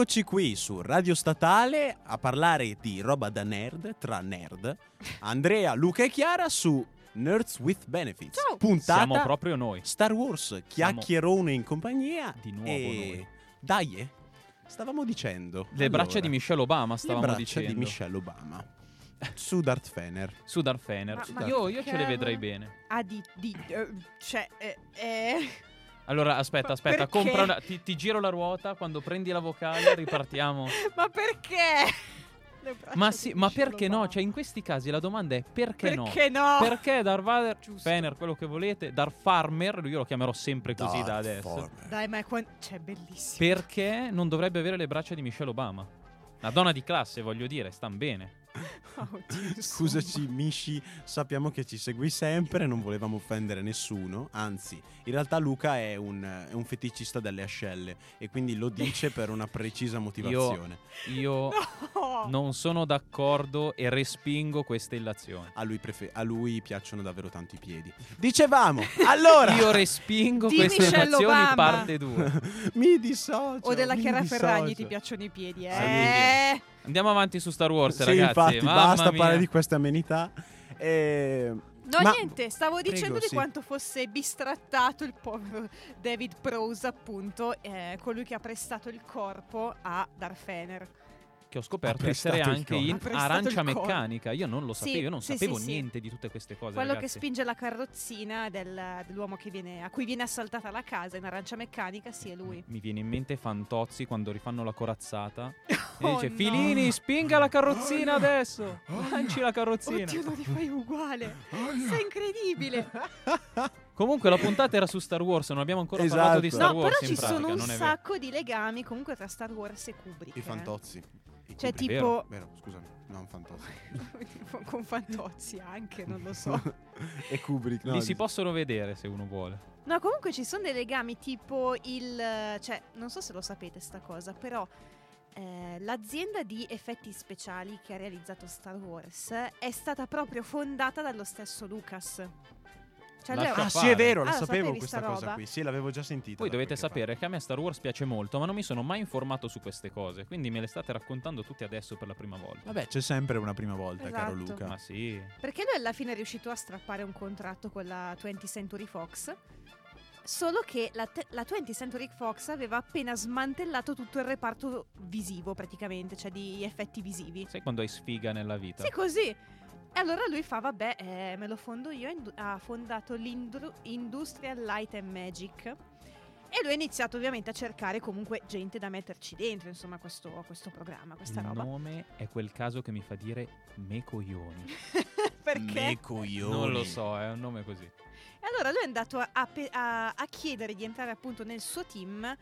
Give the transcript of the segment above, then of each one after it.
Rieccoci qui su Radio Statale a parlare di roba da nerd tra nerd. Andrea, Luca e Chiara su Nerds with Benefits. Ciao. Puntata Siamo proprio noi. Star Wars, chiacchierone in compagnia. Di nuovo e... noi. Dai, eh, stavamo dicendo. Le Allora, braccia di Michelle Obama, le stavamo braccia dicendo. di Michelle Obama. Su Darth Fener. Su Darth Fener. Ma- ma io, io ce le vedrei bene. Ah, di... di eh, cioè... eh, eh, Allora, aspetta, aspetta, perché? compra una- ti, ti giro la ruota, quando prendi la vocale ripartiamo. ma perché? Ma sì, ma perché no? Cioè, in questi casi la domanda è perché, no? Perché no? Perché Darth Vader, Giusto. Fener, quello che volete, Darth Farmer, io lo chiamerò sempre così da Darth adesso. Former. Dai, ma è quan- cioè, bellissimo. Perché non dovrebbe avere le braccia di Michelle Obama? Una donna di classe, voglio dire, stan bene. Oh, Scusaci. Mishi, sappiamo che ci segui sempre, non volevamo offendere nessuno. Anzi, in realtà Luca è un, è un feticista delle ascelle e quindi lo dice per una precisa motivazione. Io No. non sono d'accordo e respingo queste illazioni. A, lui prefe- a lui piacciono davvero tanto i piedi. Dicevamo, allora, Io respingo Di queste Michelle illazioni Obama. parte 2. mi dissocio. O della Chiara Ferragni ti piacciono i piedi, Sì. eh? Andiamo avanti su Star Wars, Sì, ragazzi. infatti, Mamma basta mia. parlare di queste amenità. E... No, Ma- niente, stavo Prego, dicendo di sì. quanto fosse bistrattato il povero David Prose, appunto, eh, colui che ha prestato il corpo a Darth Fener. Che ho scoperto Ha essere anche in arancia meccanica. Io non lo Sì, sapevo, io non sì, sapevo sì, sì. niente di tutte queste cose. Quello che ragazzi. spinge la carrozzina del- dell'uomo che viene, a cui viene assaltata la casa in arancia meccanica, sì, è lui. Mi viene in mente Fantozzi quando rifanno la corazzata. E Oh, dice: no. Filini, spinga la carrozzina adesso. Lanci la carrozzina. Oddio, lo rifai uguale. Sei incredibile. Comunque, la puntata era su Star Wars. Non abbiamo ancora Esatto. parlato di Star No, Wars. però in ci pratica, sono un non sacco di legami comunque tra Star Wars e Kubrick. I eh. fantozzi. Cioè, Kubrick. tipo. Vero, scusami, non fantozzi. Tipo con Fantozzi anche, non lo so. e Kubrick, no? Li si possono vedere se uno vuole. No, comunque ci sono dei legami tipo il... cioè, non so se lo sapete sta cosa, però eh, l'azienda di effetti speciali che ha realizzato Star Wars è stata proprio fondata dallo stesso Lucas. Cioè, Lascia Ah, sì, è vero, Ah, la lo sapevo sapevi questa sta cosa roba? qui. Sì, l'avevo già sentita. Voi dovete sapere che a me Star Wars piace molto, ma non mi sono mai informato su queste cose. Quindi me le state raccontando tutte adesso per la prima volta. Vabbè, c'è sempre una prima volta, caro Esatto. Luca. Ma sì. Perché lui alla fine è riuscito a strappare un contratto con la 20th Century Fox. Solo che la, te- la 20th Century Fox aveva appena smantellato tutto il reparto visivo, praticamente, cioè di effetti visivi. Sai quando hai sfiga nella vita? Sì, così. E allora lui fa, vabbè, eh, me lo fondo io. ha fondato l'Industrial Light and Magic. E lui ha iniziato ovviamente a cercare comunque gente da metterci dentro, insomma, questo, questo programma, questa Il roba. nome è quel caso che mi fa dire me coglioni. Perché? Me coglioni. Non lo so, è un nome così. E allora lui è andato a, a- a chiedere di entrare appunto nel suo team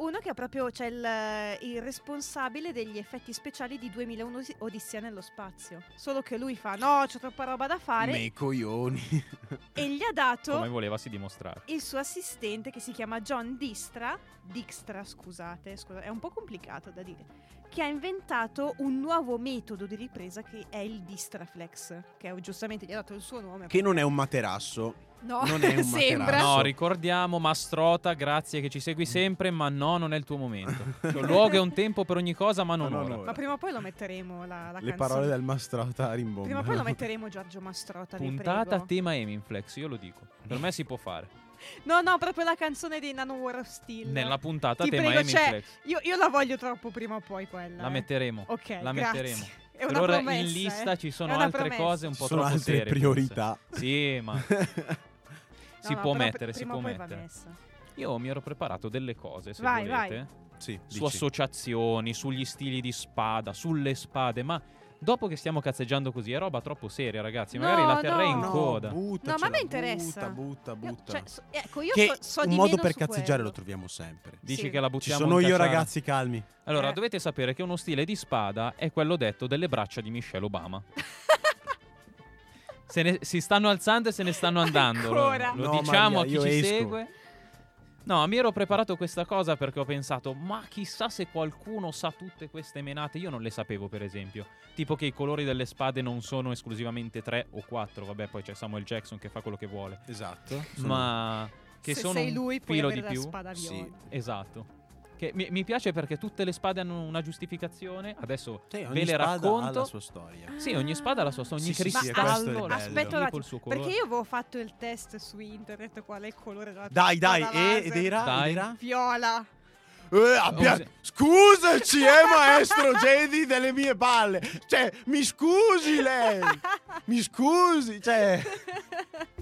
uno che è proprio cioè il, il responsabile degli effetti speciali di 2001 Odis- Odissea nello spazio. Solo che lui fa no, c'ho troppa roba da fare Me coglioni. e gli ha dato Come volevasi dimostrare. il suo assistente che si chiama John Distra, Dijkstra scusate, scusa, è un po' complicato da dire, che ha inventato un nuovo metodo di ripresa che è il Distraflex, che è- giustamente gli ha dato il suo nome. che non è un materasso. No, non è un sembra. No, ricordiamo Mastrota, grazie che ci segui sempre, ma no, non è il tuo momento. C'è un luogo e un tempo per ogni cosa, ma non Ma non ora. ora. Ma prima o poi lo metteremo la, la Le canzone. parole del mastrota rimbombano. Prima o poi lo metteremo Giorgio Mastrota, Puntata prego. tema Eminflex, io lo dico. Per me si può fare. No, no, proprio la canzone di Nano War of Steel. Nella puntata Ti tema prego, cioè, Eminflex. Io, io la voglio troppo prima o poi quella. La eh. metteremo. Ok, la grazie. metteremo. È Per una ora promessa, in lista eh. ci sono altre promessa. cose un Ci po' sono troppo altre serie. priorità. forse. Sì, ma No, si no, può mettere, pr- si può mettere. Io mi ero preparato delle cose, se Vai, volete. vai. sì, su dici. associazioni, sugli stili di spada, sulle spade, ma dopo che stiamo cazzeggiando così è roba troppo seria, ragazzi. Magari No, la terrei no. in No, coda. No, ma a me interessa. Butta, butta, Io- butta. cioè, so- ecco, io che so, so un di modo meno per cazzeggiare quello. lo troviamo sempre. Dici Sì. che la Ci buttiamo sono in io, ragazzi, calmi. Allora, Eh. dovete sapere che uno stile di spada è quello detto delle braccia di Michelle Obama. Se ne- si stanno alzando e se ne stanno andando. Lo, Ancora? lo No, diciamo Maria, a chi ci esco. segue. No, mi ero preparato questa cosa perché ho pensato, ma chissà se qualcuno sa tutte queste menate. Io non le sapevo, per esempio. Tipo che i colori delle spade non sono esclusivamente tre o quattro. Vabbè, poi c'è Samuel Jackson che fa quello che vuole. Esatto. Sono- Ma che Se sono sei un lui, puoi filo di la più. spada viola. Sì. Esatto. Che mi, mi piace perché tutte le spade hanno una giustificazione. Adesso Sì, ve le spada racconto. ha la sua storia. Sì, ogni spada ha la sua storia, ogni Sì, sì, sì, cristallo, bello. Aspetta un attimo, suo colore. perché io avevo fatto il test su internet qual è il colore della Dai, dai, e- ed era? Dai. ed era? Viola. Eh, abbia- sì. Scusaci, eh, maestro Jedi delle mie palle. Cioè, mi scusi lei. Mi scusi, cioè.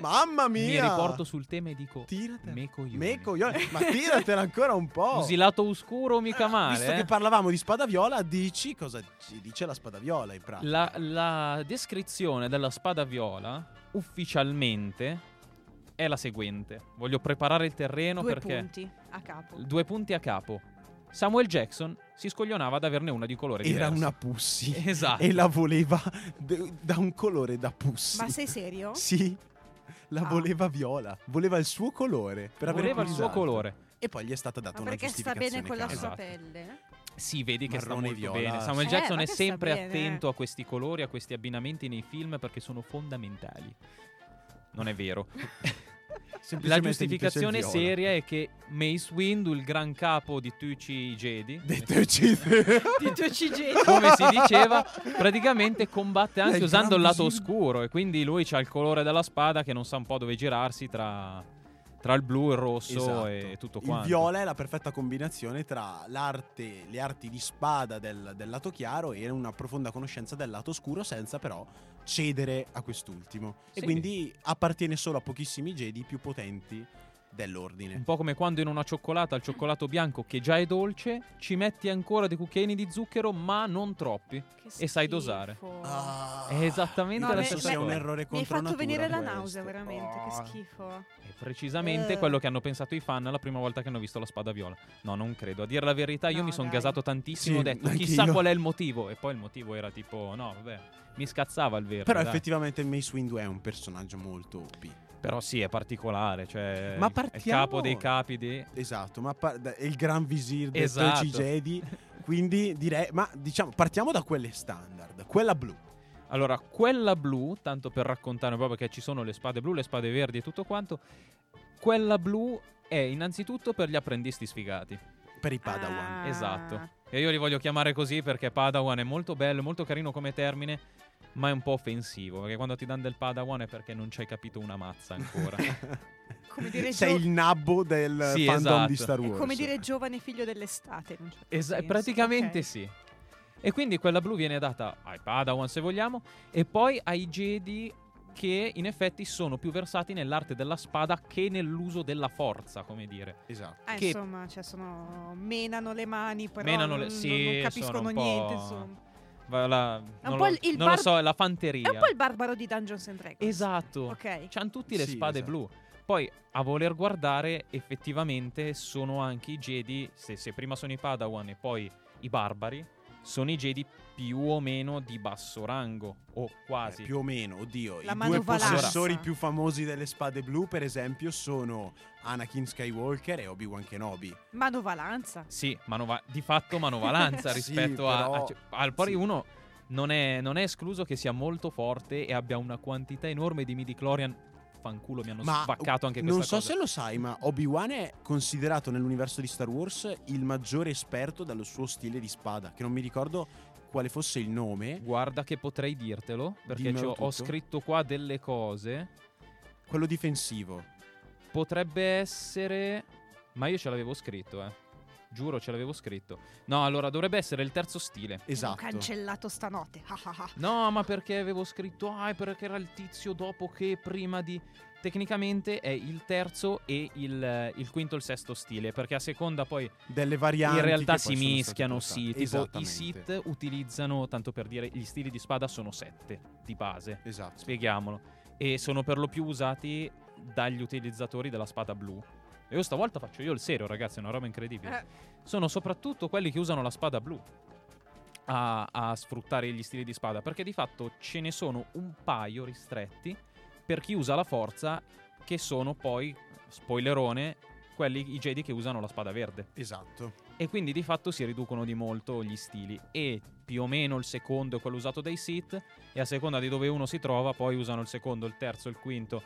Mamma mia. Mi riporto sul tema e dico Tiratela. me coglioni. Me coglione. Ma tiratela ancora un po'. Usi lato oscuro mica male. Visto eh. che parlavamo di spada viola, dici cosa ci dice la spada viola in pratica. La, la descrizione della spada viola ufficialmente è la seguente. Voglio preparare il terreno Due perché punti a capo. due punti a capo. Samuel Jackson si scoglionava ad averne una di colore Era diverso. una pussy. Esatto. E la voleva d- da un colore da pussy. Ma sei serio? Sì. La Ah. voleva viola. Voleva il suo colore. Per Voleva il suo colore. E poi gli è stata data Ma una perché sta giustificazione. bene con la sua Esatto. pelle? Sì, vedi che sta Marrone molto viola, bene. Samuel Eh, Jackson è sta sempre bene, attento a questi colori, a questi abbinamenti nei film perché sono fondamentali. Non è vero. La giustificazione seria è che Mace Windu, il gran capo di Tucci Jedi. Di tuoi cigeti. come si diceva, praticamente combatte anche usando il lato oscuro e quindi lui ha il colore della spada che non sa un po' dove girarsi tra, tra il blu, il rosso Esatto. e tutto Il quanto. viola è la perfetta combinazione tra l'arte, le arti di spada del, del lato chiaro e una profonda conoscenza del lato scuro senza però cedere a quest'ultimo. Sì. E quindi appartiene solo a pochissimi Jedi più potenti dell'ordine. Un po' come quando in una cioccolata al cioccolato bianco, che già è dolce, ci metti ancora dei cucchiaini di zucchero, ma non troppi. Che E sai dosare. Ah. È esattamente No, la me- stessa cosa. un errore Mi hai contro fatto natura venire la questo. nausea, veramente. Ah. Che schifo. È precisamente Eh. quello che hanno pensato i fan la prima volta che hanno visto la spada viola. No, non credo. A dire la verità, io No, mi sono gasato tantissimo. Sì, ho detto, chissà qual è il motivo. E poi il motivo era tipo, no, vabbè, mi scazzava il verde. Però dai. effettivamente Mace Windu è un personaggio molto OP. Però sì, è particolare. Cioè, Ma è il partiamo- capo dei capi di. Esatto, ma par- da- è il gran visir del Esatto. Jedi. Quindi direi, ma diciamo, partiamo da quelle standard. Quella blu. Allora, quella blu, tanto per raccontare proprio che ci sono le spade blu, le spade verdi e tutto quanto, quella blu è innanzitutto per gli apprendisti sfigati. Per i Padawan. Ah. Esatto. E io li voglio chiamare così perché Padawan è molto bello, molto carino come termine, ma è un po' offensivo. Perché quando ti danno del Padawan è perché non ci hai capito una mazza ancora. Come dire, Sei gio- il nabbo del Sì, fandom esatto. di Star è Wars. come dire giovane figlio dell'estate. in un certo Esa- senso. praticamente Ok. sì. E quindi quella blu viene data ai Padawan se vogliamo, e poi ai Jedi che in effetti sono più versati nell'arte della spada che nell'uso della forza, come dire. Esatto. Ah, che- insomma, cioè sono... menano le mani, però Menano le- non, sì, non capiscono niente. Insomma. La- È un non po' lo, non lo bar- so, è la fanteria. È un po' il barbaro di Dungeons and Dragons. Esatto. Ok. C'hanno tutti le Sì, spade esatto. blu. Poi, a voler guardare, effettivamente sono anche i Jedi. Se, se prima sono i Padawan e poi i barbari, sono i Jedi più o meno di basso rango. O quasi. Eh, più o meno, oddio. La I due possessori più famosi delle spade blu, per esempio, sono Anakin Skywalker e Obi-Wan Kenobi. Manovalanza. Sì, manova- di fatto manovalanza Sì, rispetto a, però- a- cioè, al poi sì. uno non è, non è escluso che sia molto forte e abbia una quantità enorme di midi-chlorian. Fanculo, mi hanno Ma spaccato anche non questa so cosa. se lo sai, ma Obi-Wan è considerato nell'universo di Star Wars il maggiore esperto dallo suo stile di spada, che non mi ricordo quale fosse il nome, Guarda che potrei dirtelo, perché ho tutto. scritto qua delle cose. quello difensivo. Potrebbe essere... Ma io ce l'avevo scritto, eh. Giuro, ce l'avevo scritto. No, allora dovrebbe essere il terzo stile. L'ho Esatto. cancellato stanotte. No, ma perché avevo scritto, ah, è perché era il tizio dopo che prima di... Tecnicamente è il terzo e il, il quinto e il sesto stile, perché a seconda poi Delle varianti in realtà si mischiano, sì, tipo i. Sith utilizzano, tanto per dire, gli stili di spada sono sette di base, Esatto. spieghiamolo, e sono per lo più usati dagli utilizzatori della spada blu. E io stavolta faccio io il serio, ragazzi, è una roba incredibile. Eh, Sono soprattutto quelli che usano la spada blu a, a sfruttare gli stili di spada, perché di fatto ce ne sono un paio ristretti per chi usa la forza, che sono poi, spoilerone, quelli i Jedi che usano la spada verde. Esatto. E quindi di fatto si riducono di molto gli stili. E più o meno il secondo è quello usato dai Sith. E a seconda di dove uno si trova, poi usano il secondo, il terzo, il quinto.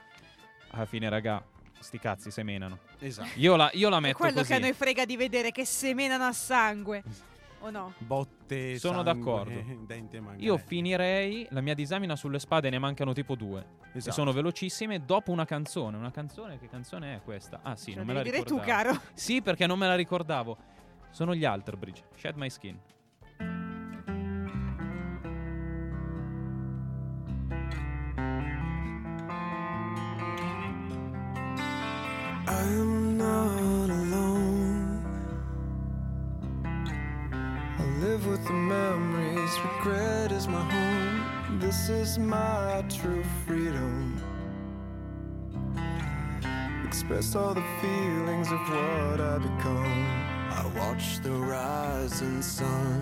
Alla fine, raga, sti cazzi semenano. Esatto. Io la, io la È metto quello così. che a noi frega di vedere che semenano a sangue. O no? Botte, Sono sangue, d'accordo. denti e manganelli. Io finirei la mia disamina sulle spade, ne mancano tipo due. E Esatto. sono velocissime dopo una canzone. Una canzone, che canzone è questa? Ah sì, Ce non me la devi dire tu, ricordavo. caro. Sì, perché non me la ricordavo. Sono gli Alterbridge. Shed My Skin. Is my true freedom. Express all the feelings of what I become. I watch the rising sun.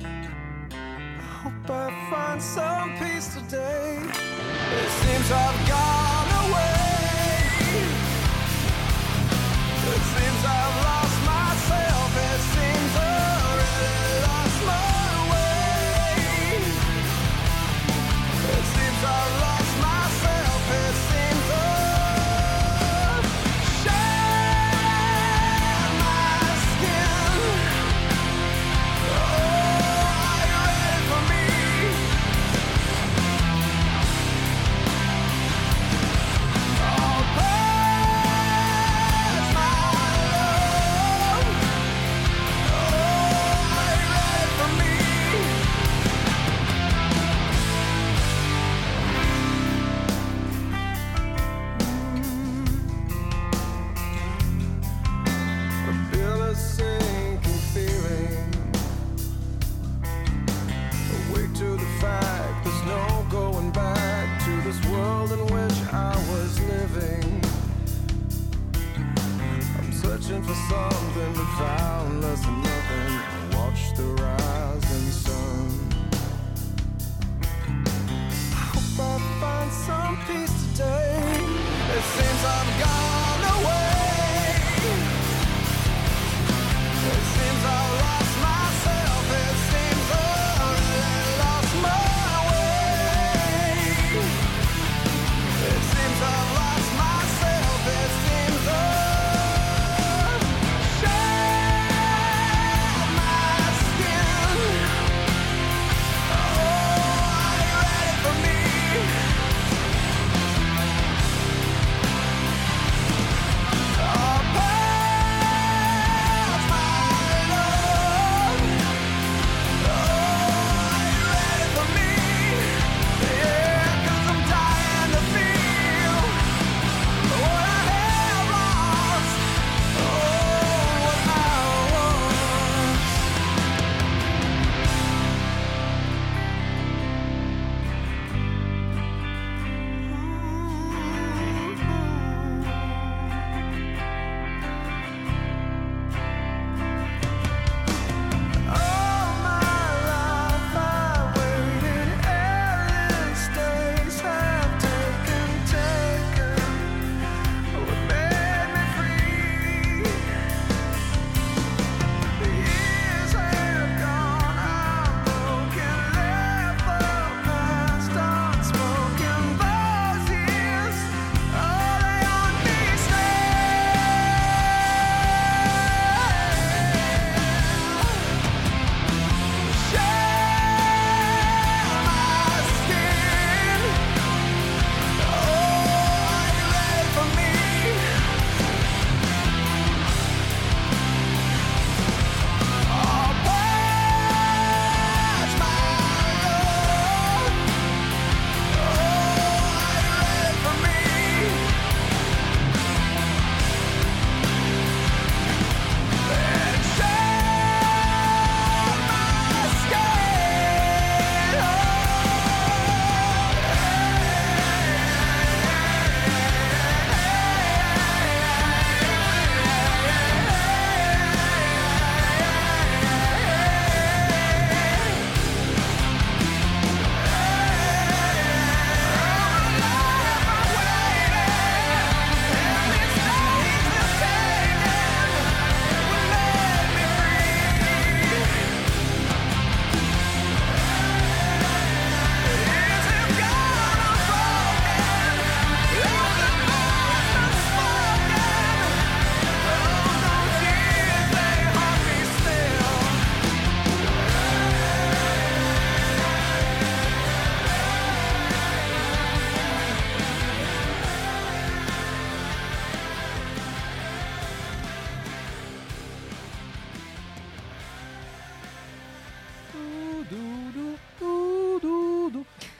I hope I find some peace today. It seems I've gone away. It seems I've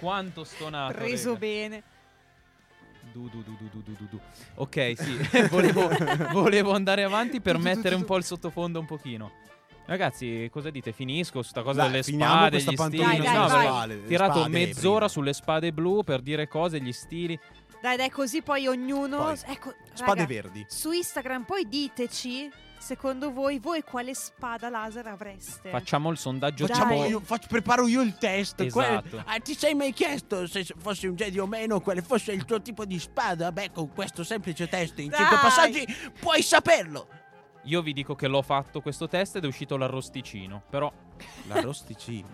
quanto stonato. Preso rega. bene. Du, du, du, du, du, du, du, du. Ok, sì, volevo, volevo andare avanti per Du, du, du, mettere du, un po' il sottofondo un pochino. Ragazzi, cosa dite? Finisco su sta cosa Dai, delle spade, questa gli stili. Dai, dai, No, le tirato spade mezz'ora prima. sulle spade blu per dire cose, gli stili. Dai, dai, così poi ognuno. Poi, ecco, Spade raga, verdi. Su Instagram poi diteci, secondo voi, voi quale spada laser avreste? Facciamo il sondaggio. Facciamo io, faccio- preparo io il test. Esatto. Quel- ah, ti sei mai chiesto se fossi un Jedi o meno quale fosse il tuo tipo di spada? Beh, con questo semplice test in Dai. 5 passaggi puoi saperlo. Io vi dico che l'ho fatto questo test ed è uscito l'arrosticino. Però L'arrosticino.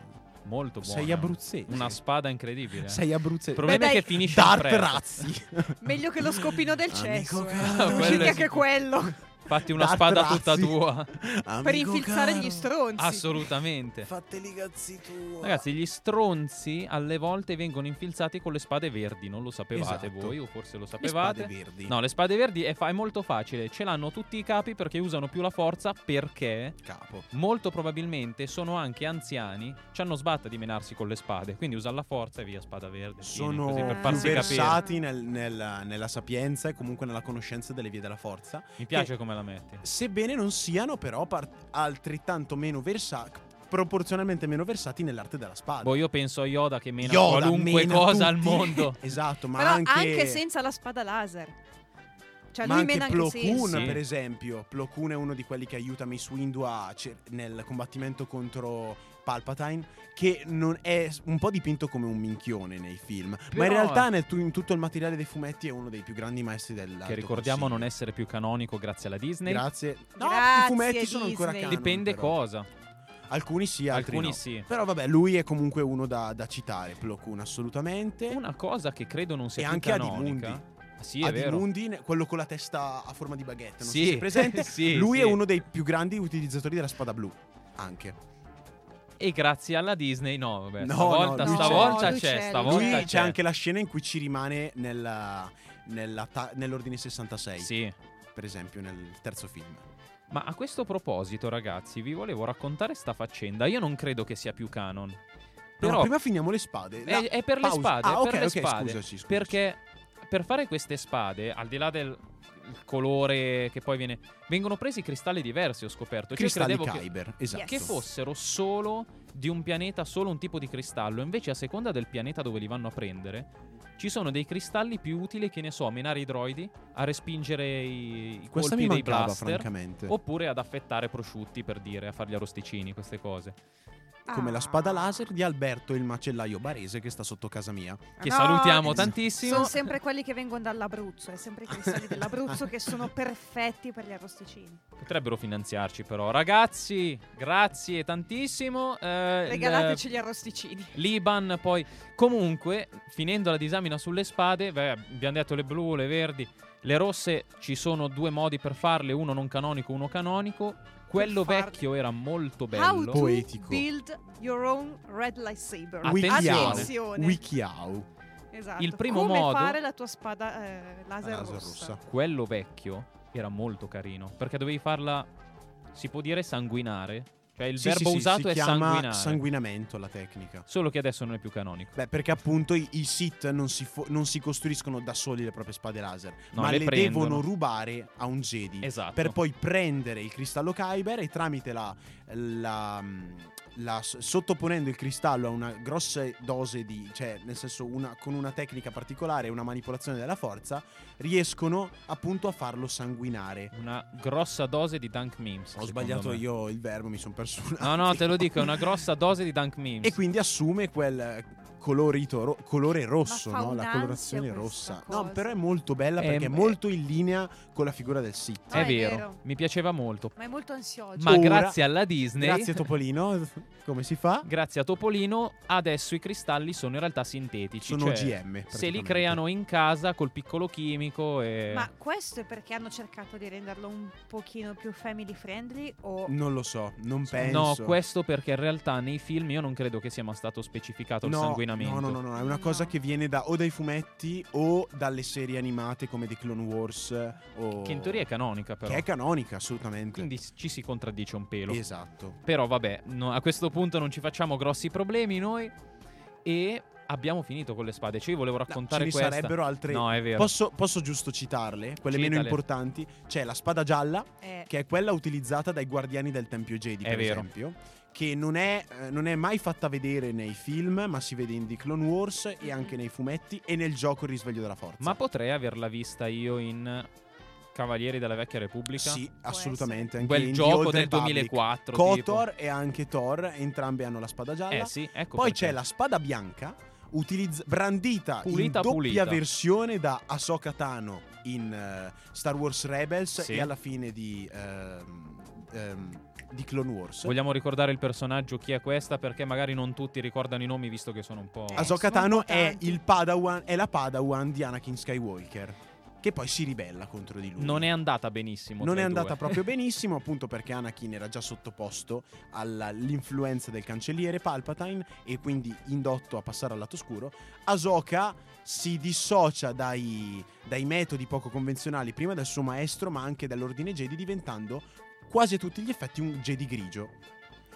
molto buono. Sei abruzzese. Una spada incredibile. Sei abruzzese. Il problema Beh, è dai. che finisce fretta. razzi. Meglio che lo scopino del cesso. Eh. Quello è anche quello. Fatti una spada razzi. tutta tua. per Amico infilzare caro, gli stronzi. Assolutamente. Fateli cazzi tu. Ragazzi, gli stronzi alle volte vengono infilzati con le spade verdi. Non lo sapevate Esatto. voi, o forse lo le sapevate. spade verdi. No, le spade verdi è, fa- è molto facile. Ce l'hanno tutti i capi perché usano più la forza. Perché Capo. molto probabilmente sono anche anziani. Ci hanno sbatta di menarsi con le spade. Quindi usano la forza e via spada verde. Sono così per più farsi versati nel- nel- nella sapienza e comunque nella conoscenza delle vie della forza. Mi piace come la metti. Sebbene non siano però par- altrettanto meno versati, proporzionalmente meno versati nell'arte della spada. Boh, io penso a Yoda che mena Yoda qualunque mena cosa al tutti. mondo. esatto, ma Però anche, anche... senza la spada laser. Cioè, ma lui anche mena Plo senza. Koon, Sì. per esempio. Plo Koon è uno di quelli che aiuta Mace Windu a cer- nel combattimento contro Palpatine, che non è un po' dipinto come un minchione nei film, ma in Però- realtà nel in tutto il materiale dei fumetti è uno dei più grandi maestri del Che ricordiamo non essere più canonico grazie alla Disney. Grazie. No, Grazie, i fumetti sono ancora Disney. canon. Dipende però. cosa. Alcuni sì, altri Alcuni no. sì. Però vabbè, lui è comunque uno da, da citare, Plo Koon, assolutamente. Una cosa che credo non sia E più anche canonica. Adimundi. Ah, Sì, è vero. Adimundi, ne- quello con la testa a forma di baguette, non Sì, so se è presente. sì, lui sì. è uno dei più grandi utilizzatori della spada blu. Anche. E grazie alla Disney, no, vabbè, No, stavolta, no, stavolta c'è. C'è, c'è, stavolta Lui c'è. c'è anche la scena in cui ci rimane nella- nella ta- nell'ordine 66, Sì. per esempio, nel terzo film. Ma a questo proposito, ragazzi, vi volevo raccontare sta faccenda. Io non credo che sia più canon. Però Però prima finiamo le spade. è, La- è per pausa. le spade, Ah, per le ok, spade. scusaci, scusaci. Perché per fare queste spade, al di là del il colore che poi viene vengono presi cristalli diversi, ho scoperto. Cioè, Cristalli credevo che- Kyber, esatto. che fossero solo di un pianeta, solo un tipo di cristallo. Invece, a seconda del pianeta dove li vanno a prendere, ci sono dei cristalli più utili, che ne so, a menare i droidi, a respingere i, i colpi mi dei mancava, blaster, francamente. oppure ad affettare prosciutti per dire, a fare gli arrosticini, queste cose. Come la Ah. spada laser di Alberto, il macellaio barese che sta sotto casa mia. Che No, salutiamo eh, tantissimo. Sono sempre quelli che vengono dall'Abruzzo, è sempre i cristalli dell'Abruzzo che sono perfetti per gli arrosticini. Potrebbero finanziarci, però. Ragazzi, grazie tantissimo. Eh, Regalateci gli arrosticini. L'Iban, poi. Comunque, finendo la disamina sulle spade, beh, abbiamo detto le blu, le verdi. Le rosse ci sono due modi per farle, uno non canonico, uno canonico. Quello vecchio era molto How bello. to Poetico. build your own red lightsaber. Attenzione. Attenzione. Wikiau. Esatto. Il primo Come modo- fare la tua spada eh, laser, Laser rossa. rossa. Quello vecchio era molto carino. Perché dovevi farla. Si può dire sanguinare. Cioè, il Sì, verbo sì, sì, usato si è chiama sanguinare. sanguinamento la tecnica. Solo che adesso non è più canonico. Beh, perché appunto i, i Sith non si, fo- non si costruiscono da soli le proprie spade laser, No, ma le le, devono rubare a un Jedi. Esatto. Per poi prendere il cristallo Kyber e tramite la, la- la- sottoponendo il cristallo a una grossa dose di, cioè nel senso una, con una tecnica particolare una manipolazione della forza, riescono appunto a farlo sanguinare. Una grossa dose di Dunk Memes. Ho sbagliato me. io il verbo, mi sono perso un No, no, te lo dico, è una grossa dose di Dunk Memes. E quindi assume quel colorito ro- colore rosso, no? la colorazione rossa. cosa. No, però è molto bella perché è Ehm, molto in linea con la figura del Sith. Ah, è, è vero, vero. mi piaceva molto. Ma è molto ansioso. Ma Ora- grazie alla Disney, Grazie Topolino, come si fa? grazie a Topolino, adesso i cristalli sono in realtà sintetici. Sono cioè, GM. Se li creano in casa col piccolo chimico e... Ma questo è perché hanno cercato di renderlo un pochino più family friendly o Non lo so, non penso. No, questo perché in realtà nei film io non credo che sia mai stato specificato il No, sanguinamento. No, no, no, no, è una cosa No. che viene da, o dai fumetti o dalle serie animate come The Clone Wars o... Che in teoria è canonica però. Che è canonica, assolutamente. Quindi ci si contraddice un pelo. Esatto. Però vabbè, no, a questo punto non ci facciamo grossi problemi noi. E abbiamo finito con le spade. Cioè, io volevo No, raccontare ce ne questa. sarebbero altre. No, è vero. Posso, posso giusto citarle? Quelle meno Citale. importanti. C'è la spada gialla, Eh, che è quella utilizzata dai guardiani del Tempio Jedi, È per vero. esempio. Che non è, eh, non è mai fatta vedere nei film, ma si vede in The Clone Wars e anche nei fumetti e nel gioco Il risveglio della forza. Ma potrei averla vista io in Cavalieri della Vecchia Repubblica? Sì, assolutamente. Anche quel gioco del Republic. 2004. KOTOR e anche Thor, entrambi hanno la spada tipo. gialla. Eh sì, ecco Poi perché. c'è la spada bianca, utilizz- brandita Pulita, in doppia pulita. versione da Ahsoka Tano in eh, Star Wars Rebels Sì. e alla fine di, ehm, ehm, di Clone Wars. Vogliamo ricordare il personaggio chi è questa perché magari non tutti ricordano i nomi visto che sono un po'... Eh, Ahsoka Tano è, il Padawan, è la Padawan di Anakin Skywalker, che poi si ribella contro di lui. Non è andata benissimo. Non è andata due. proprio benissimo, appunto perché Anakin era già sottoposto all'influenza del cancelliere Palpatine e quindi indotto a passare al lato scuro. Ahsoka si dissocia dai, dai metodi poco convenzionali prima del suo maestro, ma anche dall'ordine Jedi, diventando quasi a tutti gli effetti un Jedi grigio.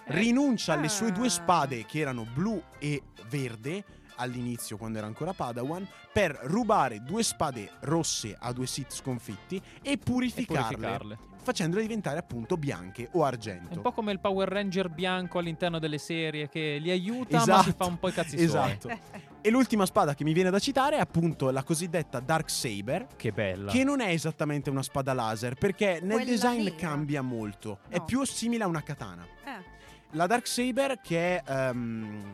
Rinuncia alle sue due Ah. spade che erano blu e verde all'inizio quando era ancora Padawan per rubare due spade rosse a due Sith sconfitti e E purificarle, purificarle. Facendole diventare appunto bianche o argento. Un po' come il Power Ranger bianco all'interno delle serie che li aiuta ma Esatto, si fa un po' i cazzi esatto. E l'ultima spada che mi viene da citare è appunto la cosiddetta Dark Saber, Che bella. che non è esattamente una spada laser perché nel Quella design nera. cambia molto, è No. più simile a una katana. eh, La Dark Saber che è ehm,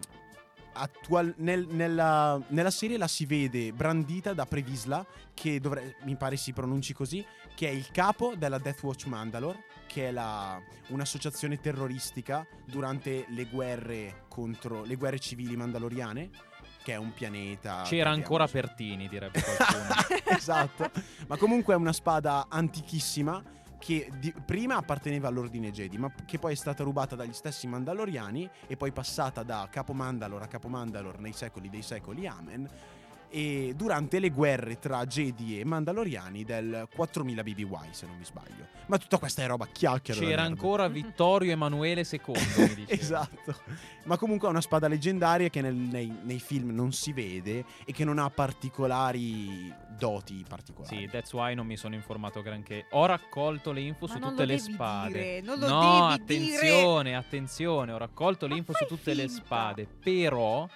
attual- nel- nella, nella serie la si vede brandita da Previsla, che dovre- mi pare si pronunci così, che è il capo della Death Watch Mandalore, che è la- un'associazione terroristica durante le guerre contro le guerre civili mandaloriane, che è un pianeta. C'era ancora Pertini, direbbe qualcuno. esatto. Ma comunque è una spada antichissima che di- prima apparteneva all'ordine Jedi, ma che poi è stata rubata dagli stessi Mandaloriani e poi passata da capo Mandalore a capo Mandalore nei secoli dei secoli, amen. E durante le guerre tra Jedi e Mandaloriani del 4000 BBY, se non mi sbaglio. Ma tutta questa è roba chiacchiera. C'era ancora Vittorio Emanuele II, mi diceva. esatto. Ma comunque è una spada leggendaria che nel- nei, nei film non si vede e che non ha particolari doti particolari. Sì, that's why non mi sono informato granché. Ho raccolto le info Ma su non tutte lo le devi spade. dire, non lo no, devi dire. attenzione, attenzione, ho raccolto le Ma info su tutte le finta. spade, però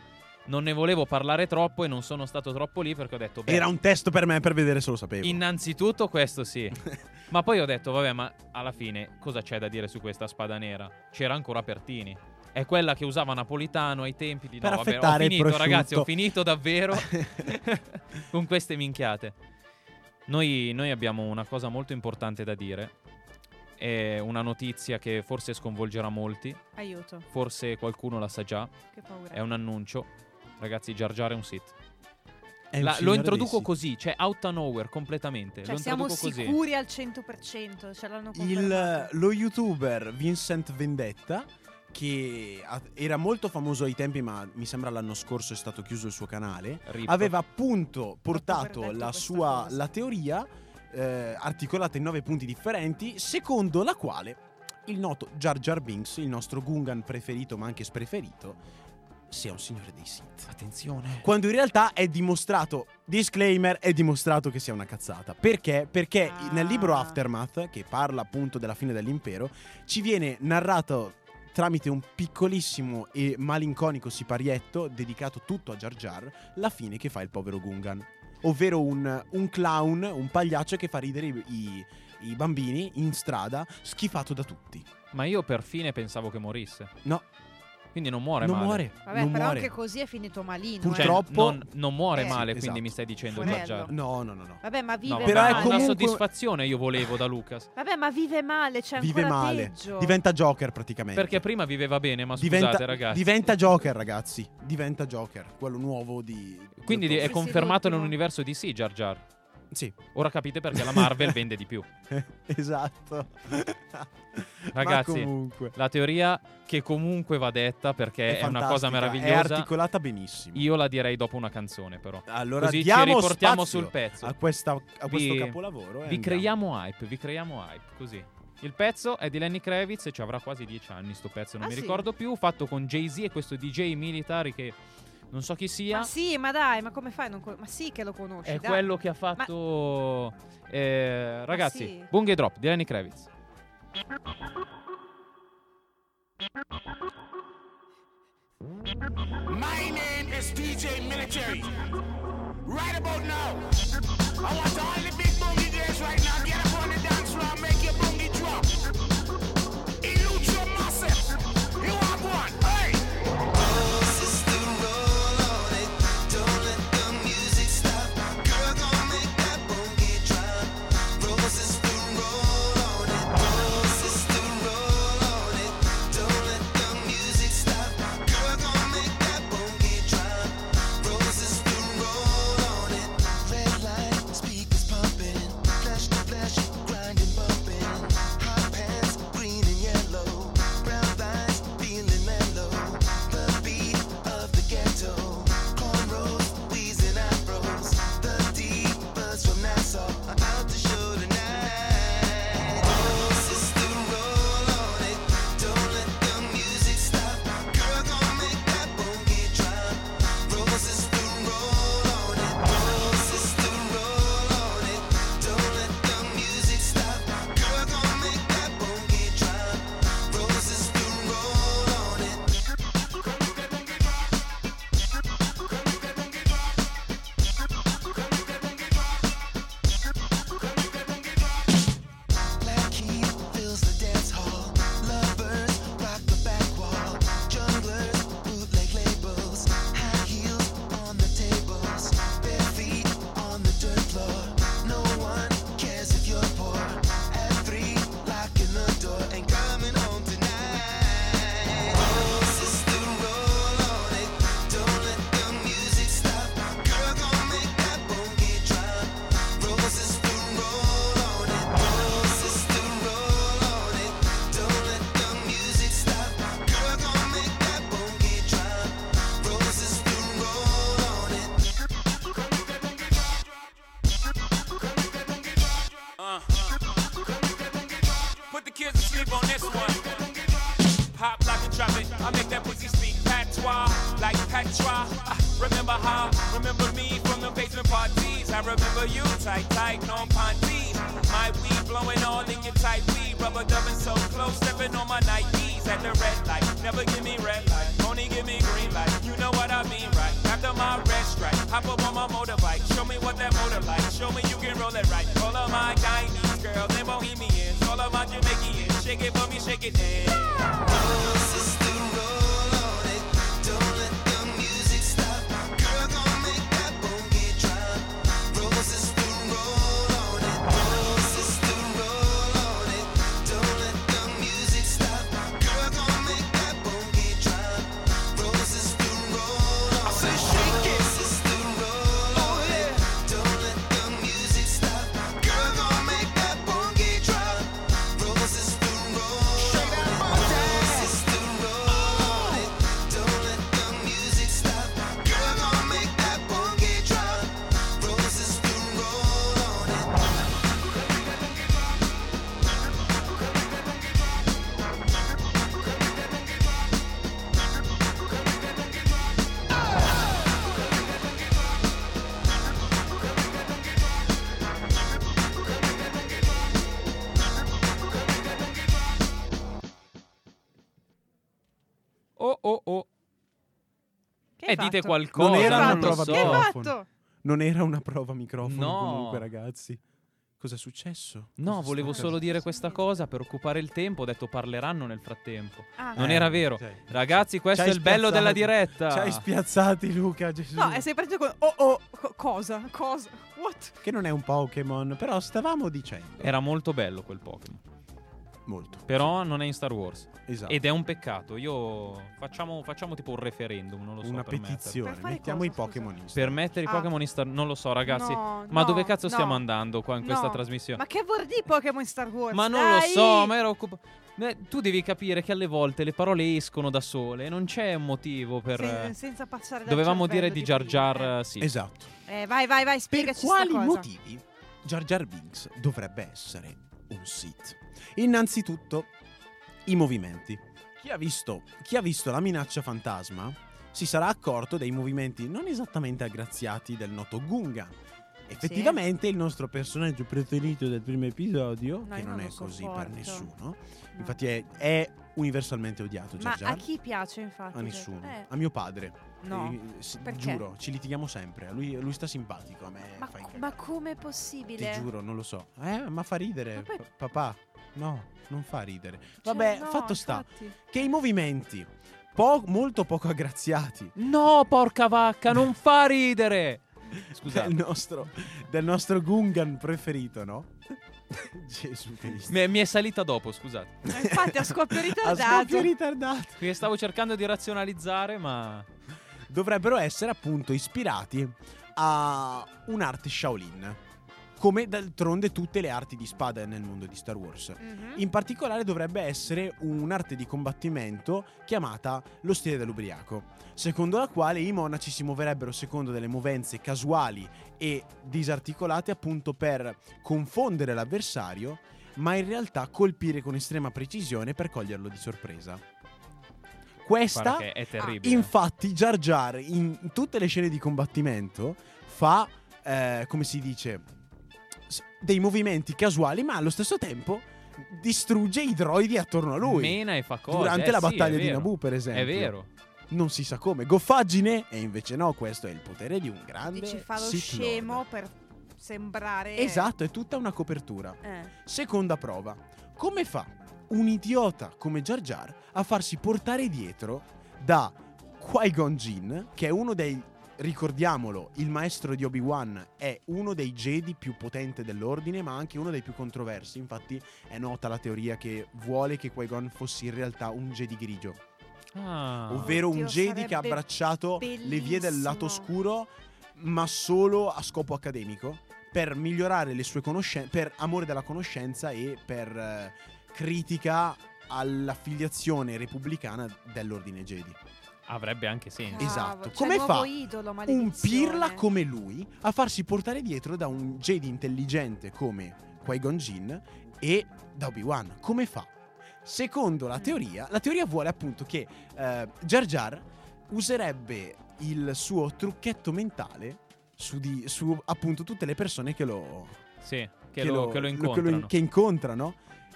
non ne volevo parlare troppo e non sono stato troppo lì perché ho detto, beh, Era un test per me per vedere se lo sapevo. innanzitutto questo sì. ma poi ho detto, vabbè, ma alla fine cosa c'è da dire su questa spada nera? C'era ancora Pertini. È quella che usava Napolitano ai tempi di... Per no, vabbè, ho finito, ragazzi, ho finito davvero con queste minchiate. Noi, noi abbiamo una cosa molto importante da dire. È una notizia che forse sconvolgerà molti. Aiuto, Forse qualcuno la sa già. che paura. È un annuncio. Ragazzi, Jar Jar è un Sith. È un La- lo signore introduco dei così, cioè out of nowhere completamente. Cioè, lo siamo introduco così. sicuri al 100%, ce l'hanno Il, confermato. lo youtuber Vincent Vendetta, che ha- era molto famoso ai tempi, ma mi sembra l'anno scorso è stato chiuso il suo canale. Rip. Aveva appunto portato detto la questa sua cosa. la teoria eh, articolata in nove punti differenti, secondo la quale il noto Jar Jar Binks, il nostro Gungan preferito ma anche spreferito, sia un signore dei Sith. Attenzione. Quando in realtà è dimostrato, disclaimer, è dimostrato che sia una cazzata. Perché? Perché Ah. nel libro Aftermath, che parla appunto della fine dell'impero, ci viene narrato tramite un piccolissimo e malinconico siparietto dedicato tutto a Jar Jar, la fine che fa il povero Gungan. Ovvero un, un clown, un pagliaccio che fa ridere i, i- i bambini in strada, schifato da tutti. Ma io per fine pensavo che morisse. No, Quindi non muore non male. muore. Vabbè, non però muore. anche così è finito malino. Cioè, eh. Purtroppo- non, non muore Eh, male, sì, quindi esatto. mi stai dicendo. No, no, no, no. Vabbè, ma vive No, Però vabbè, è male. una comunque- soddisfazione io volevo da Lucas. Vabbè, ma vive male, c'è Vive male. peggio. Diventa Joker praticamente. Perché prima viveva bene, ma scusate diventa, ragazzi. diventa Joker, ragazzi. Diventa Joker, quello nuovo di. di Quindi ottobre. è Sì, sì, confermato nell'universo DC Jar Jar. Sì, Ora capite perché la Marvel vende di più. esatto. Ragazzi. La teoria che comunque va detta perché è, una cosa fantastica, È meravigliosa. articolata benissimo. Io la direi dopo una canzone, però. allora Così ci riportiamo sul pezzo. A, questa, a questo Vi- capolavoro. Vi andiamo. creiamo hype, vi creiamo hype, così. Il pezzo è di Lenny Kravitz e ci avrà quasi dieci anni sto pezzo, non Ah, mi sì? ricordo più, fatto con Jay-Z e questo DJ military che Non so chi sia. Ma sì, ma dai, ma come fai? a Non co- ma sì che lo conosci. È dai. quello che ha fatto. eh, ragazzi, sì. Bungie Drop di Lenny Kravitz. My name is DJ Military. Right about now, I want all the big boogie girls right now get up Eh, dite fatto? qualcosa, Non era una prova so. Microfono. fatto? Non era una prova microfono No. comunque, ragazzi. Cosa è successo? No, Cosa volevo sta solo dire questa cosa per occupare il tempo. Ho detto parleranno nel frattempo. Ah, Non Eh, era vero. cioè, Ragazzi, questo è il bello della diretta. Ci hai spiazzati, Luca. Gesù. No, e sei partito con oh oh, co- cosa? Cosa? What? Che non è un Pokémon, però stavamo dicendo. Era molto bello quel Pokémon. Molto. Però non è in Star Wars. Esatto. Ed è un peccato. Io facciamo, facciamo tipo un referendum, non lo so. Una per petizione. Per Mettiamo cosa, i Pokémon in Per mettere i Ah. Pokémon in Star Non lo so, ragazzi. No, ma no, dove cazzo stiamo no. andando qua in questa trasmissione? Ma che vuol dire Pokémon Star Wars? Ma non lo Dai! so, ma ero occupato. Tu devi capire che alle volte le parole escono da sole, non c'è un motivo per. Se- senza passare dal Dovevamo dire di Jar Jar eh, sì. Esatto. Eh, vai, vai, vai, Per spiegaci quali sta cosa. motivi Jar Jar Binks dovrebbe essere un Sith? Innanzitutto, i movimenti. Chi ha visto, chi ha visto la minaccia fantasma si sarà accorto dei movimenti non esattamente aggraziati del noto Gungan. Effettivamente il nostro personaggio preferito del primo episodio, No, che non non è così sopporto. per nessuno, infatti è, è universalmente odiato Ma Jar Jar. a chi piace infatti? A nessuno. eh, A mio padre. no. Eh, sì? Giuro, ci litighiamo sempre. Lui, lui sta simpatico. A me Ma, ma com'è Ti possibile? giuro, non lo so. Eh, ma fa ridere. Ma poi- pa- papà, no, non fa ridere. Cioè, Vabbè, no, fatto sta infatti. che i movimenti po- molto poco aggraziati No, porca vacca, non fa ridere. Scusate. del nostro, del nostro Gungan preferito, no? Gesù Cristo. Mi è, mi è salita dopo, scusate. Eh, Infatti a scoppio A ritardato. scoppio ritardato. Perché stavo cercando di razionalizzare, ma. Dovrebbero essere appunto ispirati a un'arte Shaolin. Come d'altronde tutte le arti di spada nel mondo di Star Wars. Mhm. In particolare dovrebbe essere un'arte di combattimento chiamata lo stile dell'ubriaco, secondo la quale i monaci si muoverebbero secondo delle movenze casuali e disarticolate appunto per confondere l'avversario, ma in realtà colpire con estrema precisione per coglierlo di sorpresa. Questa, è terribile. infatti, Jar Jar in tutte le scene di combattimento fa, eh, come si dice, dei movimenti casuali, ma allo stesso tempo distrugge i droidi attorno a lui. Mena e fa cose. Durante eh, la sì, battaglia di. Naboo, per esempio. È vero. Non si sa come. Goffaggine? E invece no, questo è il potere di un grande Dici fa lo Sith scemo Lord. per sembrare... Esatto, è tutta una copertura. Eh. Seconda prova. Come fa un idiota come Jar Jar a farsi portare dietro da Qui-Gon Jinn, che è uno dei ricordiamolo, il maestro di Obi-Wan è uno dei Jedi più potenti dell'ordine, ma anche uno dei più controversi. Infatti è nota la teoria che vuole che Qui-Gon fosse in realtà un Jedi grigio, Ah. ovvero un Oddio, Jedi che ha abbracciato le vie del lato bellissimo. oscuro, ma solo a scopo accademico, per migliorare le sue conoscenze, per amore della conoscenza e per eh, critica all'affiliazione repubblicana dell'ordine Jedi. Avrebbe anche senso. Cavolo, Esatto. cioè, Come fa idolo, Un pirla come lui a farsi portare dietro da un Jedi intelligente come Qui-Gon Jinn e da Obi-Wan. Come fa? Secondo la teoria, la teoria vuole appunto che eh, Jar Jar userebbe il suo trucchetto mentale su, di- su appunto tutte le persone che lo, Sì, che, lo, che lo incontrano. che incontrano.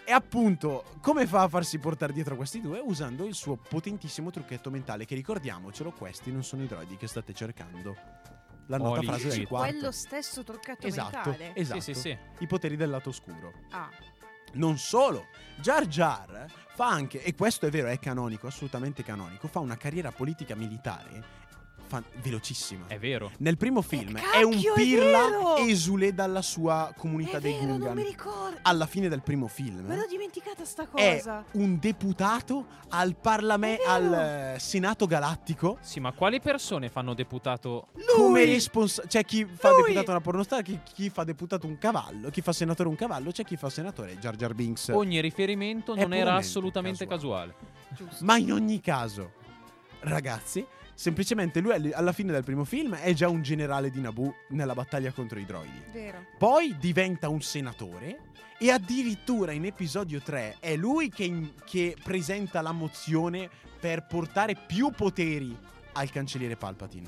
E appunto, come fa a farsi portare dietro questi due? Usando il suo potentissimo trucchetto mentale, che ricordiamocelo, questi non sono i droidi che state cercando. La nota Holy frase del shit. quarto. Quello stesso trucchetto Esatto, mentale. esatto. Sì, sì, sì. I poteri del lato oscuro. Ah, Non solo, Jar Jar fa anche, e questo è vero, è canonico, assolutamente canonico, fa una carriera politica militare fa- velocissima. È vero. Nel primo film Eh, è un cacchio, è pirla vero! esule dalla sua comunità è dei vero, non Gungan. mi ricordo. Alla fine del primo film Me l'ho dimenticata sta è cosa. un deputato al, Parlame- È vero! al eh, Senato Galattico. Sì, ma quali persone fanno deputato? Come responsabile, c'è chi fa Lui! deputato una pornostar, chi, chi fa deputato un cavallo, chi fa senatore un cavallo, c'è chi fa senatore Jar Jar Binks. Ogni riferimento È non era assolutamente casuale. casuale. Giusto. Ma in ogni caso, ragazzi, semplicemente lui all- alla fine del primo film è già un generale di Naboo nella battaglia contro i droidi. Vero. Poi diventa un senatore e addirittura in episodio 3 è lui che, in- che presenta la mozione per portare più poteri al cancelliere Palpatine.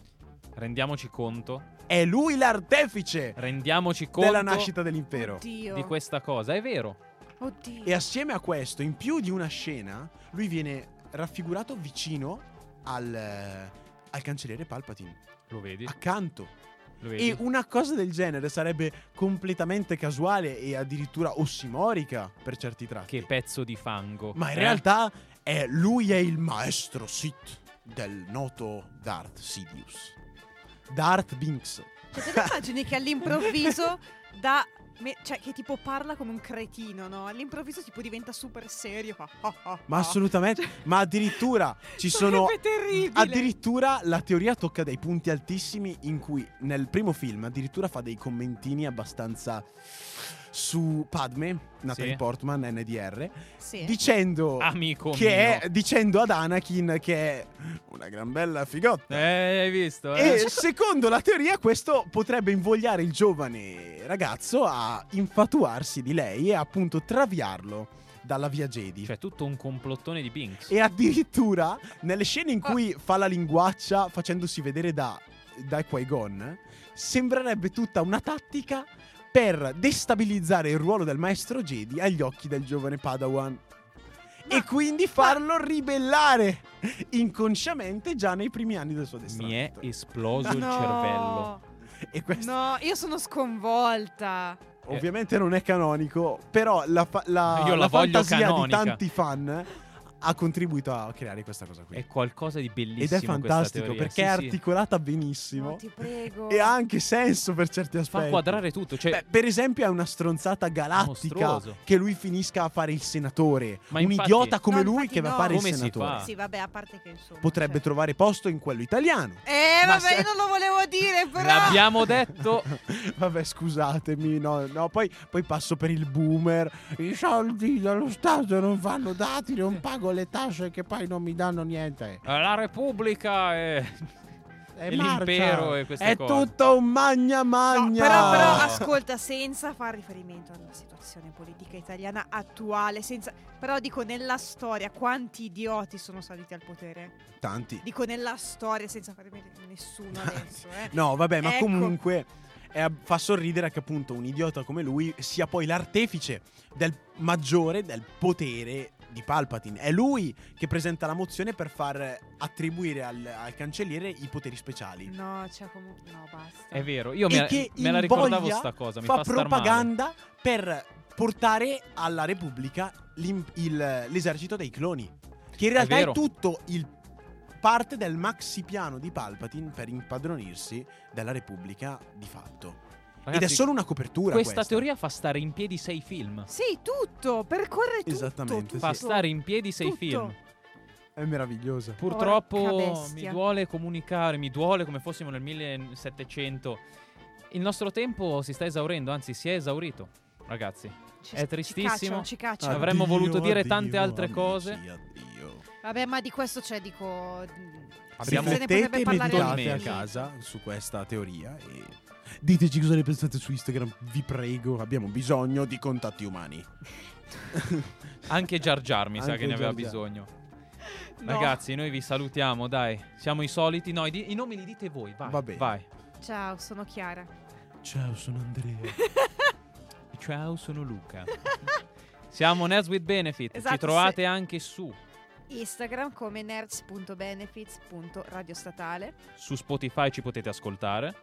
Rendiamoci conto. È lui l'artefice Rendiamoci conto della nascita dell'impero. Oddio. di questa cosa. È vero. Oddio. E assieme a questo, in più di una scena, lui viene raffigurato vicino al, eh, al cancelliere Palpatine, Lo vedi? accanto. Lo vedi? E una cosa del genere sarebbe completamente casuale e addirittura ossimorica per certi tratti. Che pezzo di fango. Ma in eh? realtà è, lui è il maestro Sith del noto Darth Sidious. Darth Binks. Cioè, te lo immagini che all'improvviso da... me- cioè, che tipo parla come un cretino, no? All'improvviso tipo diventa super serio. fa, ah, ah, Ma assolutamente. ma addirittura ci sono. Terribile. Addirittura la teoria tocca dei punti altissimi in cui nel primo film addirittura fa dei commentini abbastanza su Padme, Natalie Sì. Portman, NDR, Sì. dicendo Amico che è, dicendo ad Anakin che è una gran bella figotta. Eh, hai visto? Eh? E secondo la teoria questo potrebbe invogliare il giovane ragazzo a infatuarsi di lei e appunto traviarlo dalla via Jedi. Cioè, tutto un complottone di Binks. E addirittura nelle scene in cui fa la linguaccia facendosi vedere da, da Qui-Gon, sembrerebbe tutta una tattica per destabilizzare il ruolo del maestro Jedi agli occhi del giovane Padawan. e quindi farlo ribellare inconsciamente già nei primi anni del suo Mi è esploso il cervello. E questo No, io sono sconvolta. ovviamente non è canonico, però la, fa- la- Io la voglio fantasia canonica. di tanti fan ha contribuito a creare questa cosa qui. È qualcosa di bellissimo. Ed è fantastico perché Sì, è sì. articolata benissimo No, ti prego. e ha anche senso per certi aspetti. Fa quadrare tutto. Cioè, Beh, per esempio è una stronzata galattica Mostruoso. che lui finisca a fare il senatore. Ma un infatti- idiota come No, lui che va a no. fare il Come si senatore. fa? Sì, vabbè, a parte che insomma. Potrebbe cioè- trovare posto in quello italiano. Eh, Ma vabbè, se- io non lo volevo dire, però. l'abbiamo detto. Vabbè, scusatemi, no, no, poi, poi passo per il boomer. I soldi dello Stato non vanno dati, non pago le tasse che poi non mi danno niente. La Repubblica è. E l'impero e queste È cose. tutto un magna No, magna. però, però, No. ascolta, senza far riferimento alla situazione politica italiana attuale, senza... però dico nella storia, quanti idioti sono saliti al potere? Tanti. Dico nella storia, senza far riferimento a nessuno adesso, eh. No, vabbè, ma Ecco. comunque è- fa sorridere che appunto un idiota come lui sia poi l'artefice del maggiore del potere di Palpatine. È lui che presenta la mozione per far attribuire al, al cancelliere i poteri speciali. No, cioè comunque... No, basta. È vero. Io e me, che me la ricordavo sta cosa. Mi fa fa star male. propaganda per portare alla Repubblica il- l'esercito dei cloni. Che in realtà è, vero. tutto il parte del maxi piano di Palpatine per impadronirsi della Repubblica di fatto. Ed è Ragazzi, solo una copertura Questa questa. teoria fa stare in piedi sei film. Sì, tutto, percorre tutto. Esattamente, tutto. Fa stare in piedi sei Tutto. film. È meravigliosa. Purtroppo mi duole comunicare, mi duole come fossimo nel 1700. Il nostro tempo si sta esaurendo, anzi si è esaurito, ragazzi. Ci- È tristissimo. Ci cacciano, ci cacciano. Avremmo voluto dire addio, tante altre amici, cose. addio. Vabbè, ma di questo c'è, dico... Abbiamo- se ne potrebbe parlare a casa su questa teoria e diteci cosa ne pensate su Instagram, vi prego, abbiamo bisogno di contatti umani. Anche Jar Jar mi sa Anche che ne aveva Jar Jar. bisogno. No. Ragazzi, noi vi salutiamo, dai. Siamo i soliti. No, i, di- i nomi li dite voi. Vai. Va bene. Vai. Ciao, sono Chiara. Ciao, sono Andrea. Ciao, sono Luca. Siamo Nerds with Benefit. Esatto, Ci trovate anche su, Instagram come nerds.benefits.radiostatale. su Spotify, ci potete ascoltare.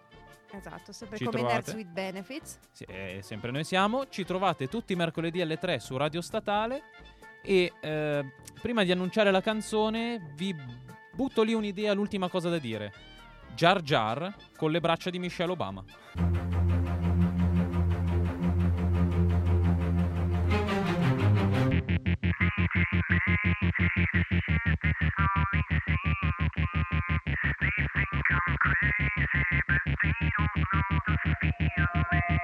Esatto, sempre Ci come trovate? Nerds with Benefits. Sì, eh, sempre noi siamo. Ci trovate tutti i mercoledì alle 3 su Radio Statale. E eh, prima di annunciare la canzone, vi butto lì un'idea, l'ultima cosa da dire. Jar Jar con le braccia di Michelle Obama. think I'm crazy, but they don't know the feeling. Eh?